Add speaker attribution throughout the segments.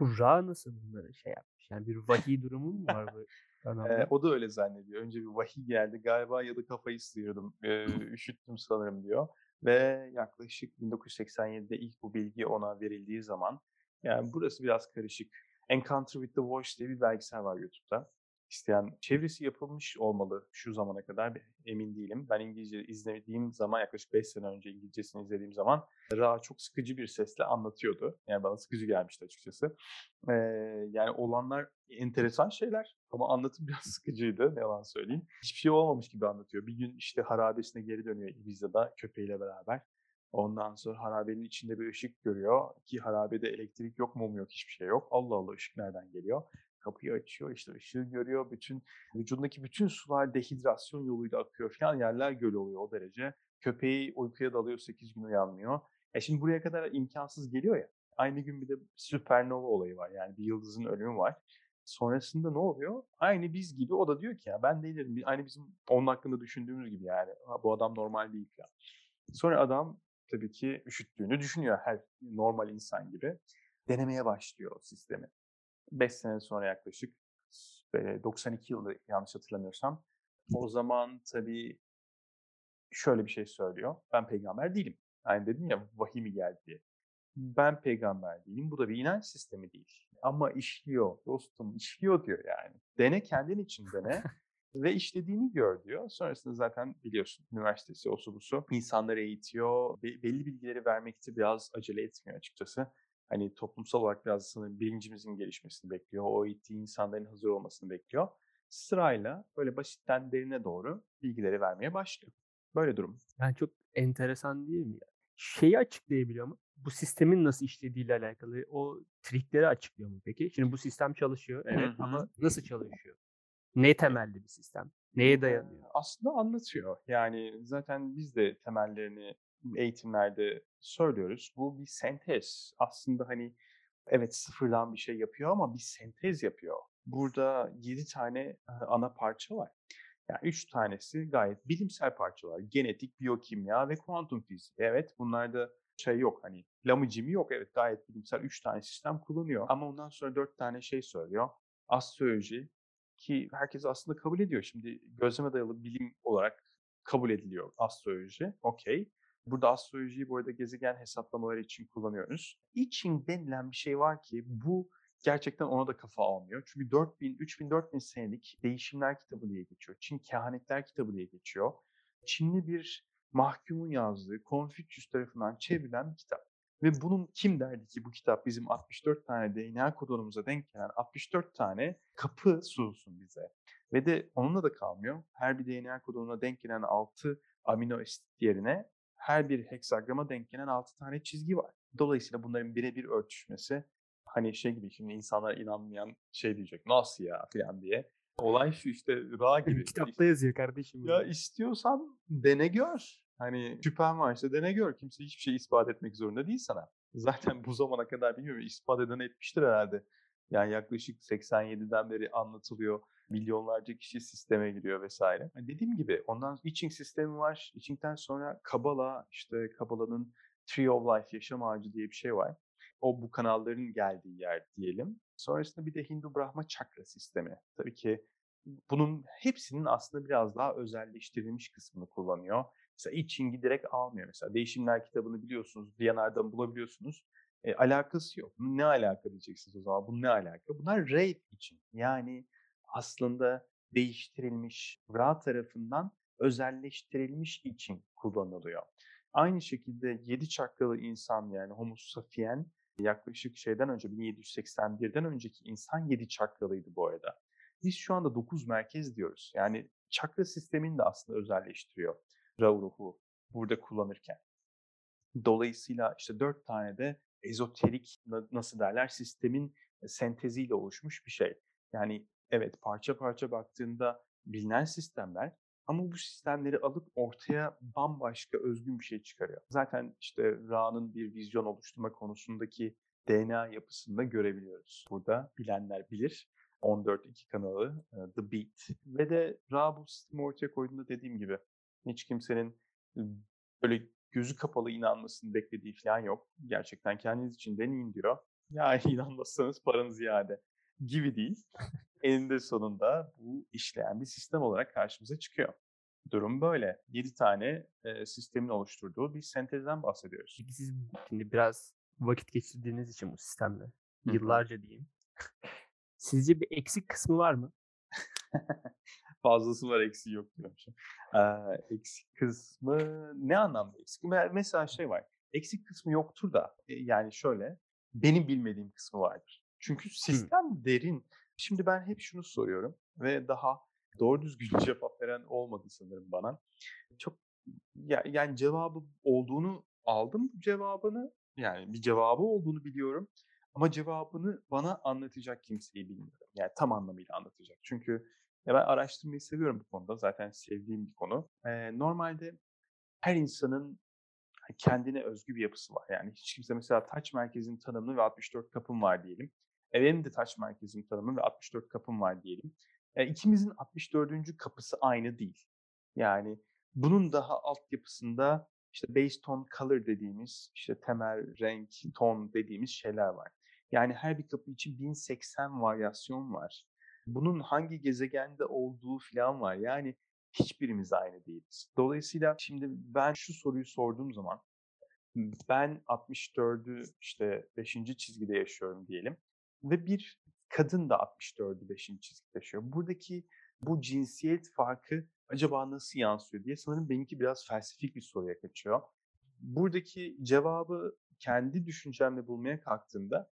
Speaker 1: Bu Ra nasıl bunları şey yapmış? Yani bir vahiy durumu mu var bu adamda?
Speaker 2: o da öyle zannediyor. Önce bir vahiy geldi galiba ya da kafayı sıyırdım, eee, üşüttüm sanırım diyor ve yaklaşık 1987'de ilk bu bilgi ona verildiği zaman yani burası biraz karışık. Encounter with the Voice diye bir belgesel var YouTube'da. İsteyen çevirisi yapılmış olmalı şu zamana kadar emin değilim. Ben İngilizce izlediğim zaman yaklaşık 5 sene önce İngilizcesini izlediğim zaman Ra çok sıkıcı bir sesle anlatıyordu. Yani bana sıkıcı gelmişti açıkçası. Eee, yani olanlar enteresan şeyler ama anlatım biraz sıkıcıydı ne yalan söyleyeyim. Hiçbir şey olmamış gibi anlatıyor. Bir gün işte harabesine geri dönüyor Ibiza'da köpeğiyle beraber. Ondan sonra harabenin içinde bir ışık görüyor ki harabede elektrik yok, mum yok, hiçbir şey yok. Allah Allah ışık nereden geliyor? Kapıyı açıyor, işte ışığı görüyor. Bütün vücudundaki bütün sular dehidrasyon yoluyla akıyor falan. Yerler göl oluyor o derece. Köpeği uykuya dalıyor, 8 gün uyanmıyor. E şimdi buraya kadar imkansız geliyor ya. Aynı gün bir de süpernova olayı var. Yani bir yıldızın ölümü var. Sonrasında ne oluyor? Aynı biz gibi o da diyor ki ya ben değilim. Aynı bizim onun hakkında düşündüğümüz gibi yani. Ha, bu adam normal değil falan. Sonra adam tabii ki üşüttüğünü düşünüyor her normal insan gibi. Denemeye başlıyor sistemi. 5 sene sonra yaklaşık e, 92 yılında yanlış hatırlamıyorsam o zaman tabii şöyle bir şey söylüyor. Ben peygamber değilim. Yani dedim ya vahiy mi geldi diye. Ben peygamber değilim. Bu da bir inanç sistemi değil. Ama işliyor dostum işliyor diyor yani. Dene kendin için dene ve işlediğini gör diyor. Sonrasında zaten biliyorsun üniversitesi osu busu insanları eğitiyor. Be- belli bilgileri vermekte biraz acele etmiyor açıkçası. Hani toplumsal olarak biraz sanırım bilincimizin gelişmesini bekliyor. O eğittiği insanların hazır olmasını bekliyor. Sırayla böyle basitten derine doğru bilgileri vermeye başlıyor. Böyle durum.
Speaker 1: Yani çok enteresan değil mi? ya? Şeyi açıklayabiliyor mu? Bu sistemin nasıl işlediğiyle alakalı o trikleri açıklıyor mu peki? Şimdi bu sistem çalışıyor evet ama nasıl çalışıyor? Ne temelli bir sistem? Neye dayanıyor?
Speaker 2: Aslında anlatıyor. Yani zaten biz de temellerini eğitimlerde söylüyoruz. Bu bir sentez. Aslında hani evet sıfırdan bir şey yapıyor ama bir sentez yapıyor. Burada 7 tane eee, ana parça var. Yani 3 tanesi gayet bilimsel parçalar. Genetik, biyokimya ve kuantum fiziği. Evet bunlarda şey yok hani lamıcimi yok. Evet gayet bilimsel 3 tane sistem kullanıyor. Ama ondan sonra 4 tane şey söylüyor. Astroloji ki herkes aslında kabul ediyor. Şimdi gözleme dayalı bilim olarak kabul ediliyor astroloji. Okey. Burada astrolojiyi bu arada gezegen hesaplamaları için kullanıyoruz. I Ching denilen bir şey var ki bu gerçekten ona da kafa almıyor. Çünkü 4000, 3000, 4000 senelik değişimler kitabı diye geçiyor. Çin kehanetler kitabı diye geçiyor. Çinli bir mahkumun yazdığı, Confucius tarafından çevrilen bir kitap. Ve bunun kim derdi ki bu kitap bizim 64 tane DNA kodonumuza denk gelen 64 tane kapı sunsun bize. Ve de onunla da kalmıyor. Her bir DNA kodonuna denk gelen 6 amino asit yerine her bir heksagrama denk gelen 6 tane çizgi var. Dolayısıyla bunların birebir örtüşmesi hani şey gibi şimdi insanlar inanmayan şey diyecek nasıl ya falan diye. Olay şu işte Ra gibi.
Speaker 1: Kitapta yazıyor kardeşim.
Speaker 2: Ya istiyorsan dene gör. Hani şüphen varsa dene gör. Kimse hiçbir şey ispat etmek zorunda değil sana. Zaten bu zamana kadar bilmiyorum ispat eden etmiştir herhalde. Yani yaklaşık 87'den beri anlatılıyor. Milyonlarca kişi sisteme giriyor vesaire. Yani dediğim gibi ondan İçing sistemi var. İçing'den sonra Kabala, işte Kabala'nın Tree of Life, yaşam ağacı diye bir şey var. O bu kanalların geldiği yer diyelim. Sonrasında bir de Hindu Brahma Çakra sistemi. Tabii ki bunun hepsinin aslında biraz daha özelleştirilmiş kısmını kullanıyor. Mesela I Ching'i direkt almıyor. Mesela Değişimler kitabını biliyorsunuz, Diyanar'dan bulabiliyorsunuz. E, alakası yok. Ne alaka diyeceksiniz o zaman? Bu ne alaka? Bunlar Rave için. Yani aslında değiştirilmiş, Ra tarafından özelleştirilmiş için kullanılıyor. Aynı şekilde 7 çakralı insan yani Homo sapien yaklaşık şeyden önce 1781'den önceki insan 7 çakralıydı bu arada. Biz şu anda 9 merkez diyoruz. Yani çakra sistemini de aslında özelleştiriyor Ra ruhu burada kullanırken. Dolayısıyla işte 4 tane de ezoterik na- nasıl derler sistemin senteziyle oluşmuş bir şey. Yani evet parça parça baktığında bilinen sistemler ama bu sistemleri alıp ortaya bambaşka özgün bir şey çıkarıyor. Zaten işte Ra'nın bir vizyon oluşturma konusundaki DNA yapısını da görebiliyoruz. Burada bilenler bilir. 14.2 kanalı e, The Beat. Ve de Ra bu sistemi ortaya koyduğunda dediğim gibi hiç kimsenin e, böyle gözü kapalı inanmasını beklediği falan yok. Gerçekten kendiniz için deneyin diyor. Yani inanmazsanız paranız iade gibi değil. Eninde sonunda bu işleyen bir sistem olarak karşımıza çıkıyor. Durum böyle. 7 tane e, sistemin oluşturduğu bir sentezden bahsediyoruz.
Speaker 1: Peki siz şimdi biraz vakit geçirdiğiniz için bu sistemle, yıllarca diyeyim. Sizce bir eksik kısmı var mı?
Speaker 2: Fazlası var, eksiği yok diyormuşum. Eee, eksik kısmı ne anlamda eksik? Me- Mesela şey var. Eksik kısmı yoktur da e, yani şöyle benim bilmediğim kısmı vardır. Çünkü
Speaker 1: Hı.
Speaker 2: sistem derin. Şimdi ben hep şunu soruyorum ve daha doğru düzgün cevap veren olmadı sanırım bana. Çok ya, yani cevabı olduğunu aldım cevabını. Yani bir cevabı olduğunu biliyorum. Ama cevabını bana anlatacak kimseyi bilmiyorum. Yani tam anlamıyla anlatacak. Çünkü ya ben araştırmayı seviyorum bu konuda. Zaten sevdiğim bir konu. Eee, normalde her insanın kendine özgü bir yapısı var. Yani hiç kimse mesela taç merkezin tanımlı ve 64 kapım var diyelim. E, benim de taç merkezin tanımlı ve 64 kapım var diyelim. E, ikimizin 64. kapısı aynı değil. Yani bunun daha altyapısında işte base tone color dediğimiz işte temel renk, ton dediğimiz şeyler var. Yani her bir kapı için 1080 varyasyon var. Bunun hangi gezegende olduğu falan var. Yani hiçbirimiz aynı değiliz. Dolayısıyla şimdi ben şu soruyu sorduğum zaman ben 64'ü işte 5. çizgide yaşıyorum diyelim ve bir kadın da 64'ü 5. çizgide yaşıyor. Buradaki bu cinsiyet farkı acaba nasıl yansıyor diye sanırım benimki biraz felsefik bir soruya kaçıyor. Buradaki cevabı kendi düşüncemle bulmaya kalktığımda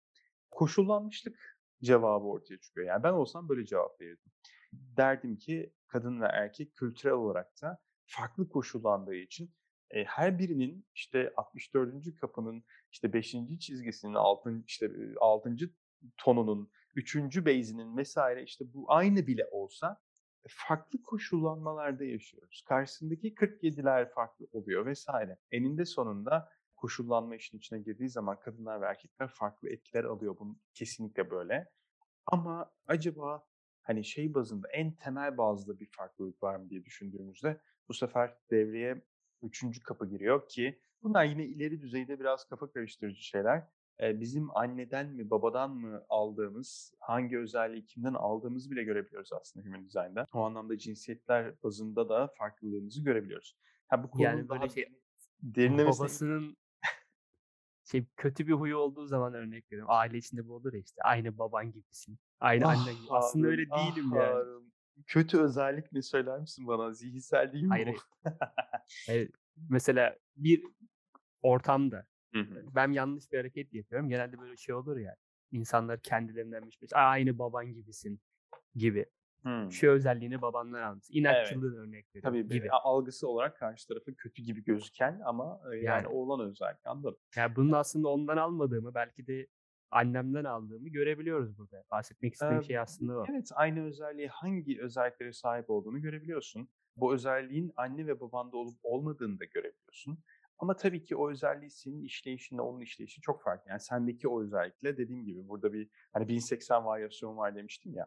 Speaker 2: koşullanmışlık cevabı ortaya çıkıyor. Yani ben olsam böyle cevap verirdim. Derdim ki kadın ve erkek kültürel olarak da farklı koşullandığı için e, her birinin işte 64. kapının işte 5. çizgisinin 6. işte 6. tonunun 3. base'inin vesaire işte bu aynı bile olsa farklı koşullanmalarda yaşıyoruz. Karşısındaki 47'ler farklı oluyor vesaire. Eninde sonunda koşullanma işin içine girdiği zaman kadınlar ve erkekler farklı etkiler alıyor. Bu kesinlikle böyle. Ama acaba hani şey bazında en temel bazda bir farklılık var mı diye düşündüğümüzde bu sefer devreye üçüncü kapı giriyor ki bunlar yine ileri düzeyde biraz kafa karıştırıcı şeyler. Ee, bizim anneden mi babadan mı aldığımız, hangi özelliği kimden aldığımızı bile görebiliyoruz aslında Human Design'da. O anlamda cinsiyetler bazında da farklılığımızı görebiliyoruz. Ha, bu
Speaker 1: Yani böyle
Speaker 2: daha
Speaker 1: şey
Speaker 2: derinlemesine
Speaker 1: babasının şey kötü bir huyu olduğu zaman örnek veriyorum. Aile içinde bu olur ya işte aynı baban gibisin. Aynı
Speaker 2: Ah
Speaker 1: annen gibi. Aslında öyle
Speaker 2: ah
Speaker 1: değilim yani.
Speaker 2: Harun. Kötü özellik ne söyler misin bana? Zihinsel değil mi
Speaker 1: Hayır,
Speaker 2: bu?
Speaker 1: hayır. Mesela bir ortamda
Speaker 2: Hı hı.
Speaker 1: ben yanlış bir hareket yapıyorum. Genelde böyle şey olur ya. İnsanlar kendilerindenmiş. Mesela "Aa, aynı baban gibisin gibi.
Speaker 2: Hı.
Speaker 1: Şu özelliğini babandan almışsın.
Speaker 2: Evet.
Speaker 1: İnatçılığın örnek veriyorum
Speaker 2: Tabii
Speaker 1: gibi.
Speaker 2: algısı olarak karşı tarafı kötü gibi gözüken ama e, yani
Speaker 1: Yani.
Speaker 2: olan özellik anladım.
Speaker 1: Yani bunun aslında ondan almadığımı belki de annemden aldığımı görebiliyoruz burada. Bahsetmek istediğim
Speaker 2: Ee,
Speaker 1: şey aslında o.
Speaker 2: Evet aynı özelliği hangi özelliklere sahip olduğunu görebiliyorsun. Bu özelliğin anne ve babanda olup olmadığını da görebiliyorsun. Ama tabii ki o özelliği senin işleyişinle onun işleyişi çok farklı. Yani sendeki o özellikle dediğim gibi burada bir hani 1080 varyasyon var demiştim ya.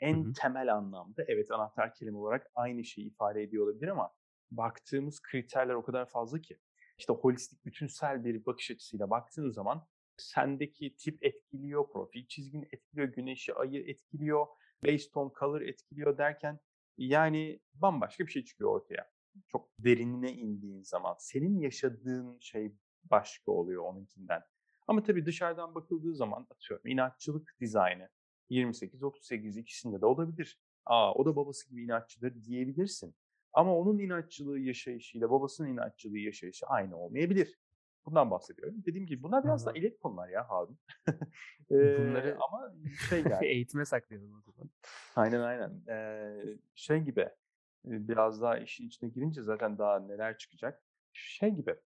Speaker 2: En
Speaker 1: hı.
Speaker 2: temel anlamda evet anahtar kelime olarak aynı şeyi ifade ediyor olabilir ama baktığımız kriterler o kadar fazla ki. İşte holistik, bütünsel bir bakış açısıyla baktığın zaman sendeki tip etkiliyor, profil çizgin etkiliyor, güneşi, ayı etkiliyor, base tone, color etkiliyor derken yani bambaşka bir şey çıkıyor ortaya. Çok derinine indiğin zaman senin yaşadığın şey başka oluyor onunkinden. Ama tabii dışarıdan bakıldığı zaman atıyorum inatçılık dizaynı 28-38 ikisinde de olabilir. Aa o da babası gibi inatçıdır diyebilirsin. Ama onun inatçılığı yaşayışıyla babasının inatçılığı yaşayışı aynı olmayabilir. Bundan bahsediyorum. Dediğim gibi bunlar biraz da
Speaker 1: Anladım.
Speaker 2: ileri konular ya. Ee,
Speaker 1: Bunları
Speaker 2: ama şey yani
Speaker 1: eğitime saklayalım o zaman.
Speaker 2: aynen aynen. Ee, şey gibi biraz daha işin içine girince zaten daha neler çıkacak. Şey gibi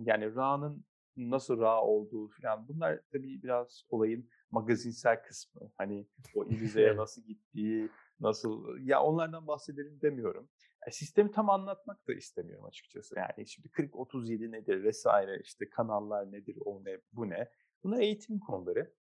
Speaker 2: yani Ra'nın nasıl Ra olduğu falan bunlar tabii biraz olayın magazinsel kısmı. Hani o İlize'ye
Speaker 1: Evet.
Speaker 2: nasıl gittiği, nasıl ya onlardan bahsedelim demiyorum. E, sistemi tam anlatmak da istemiyorum açıkçası. Yani şimdi 40-37 nedir vesaire işte kanallar nedir o ne bu ne. Bunlar eğitim konuları.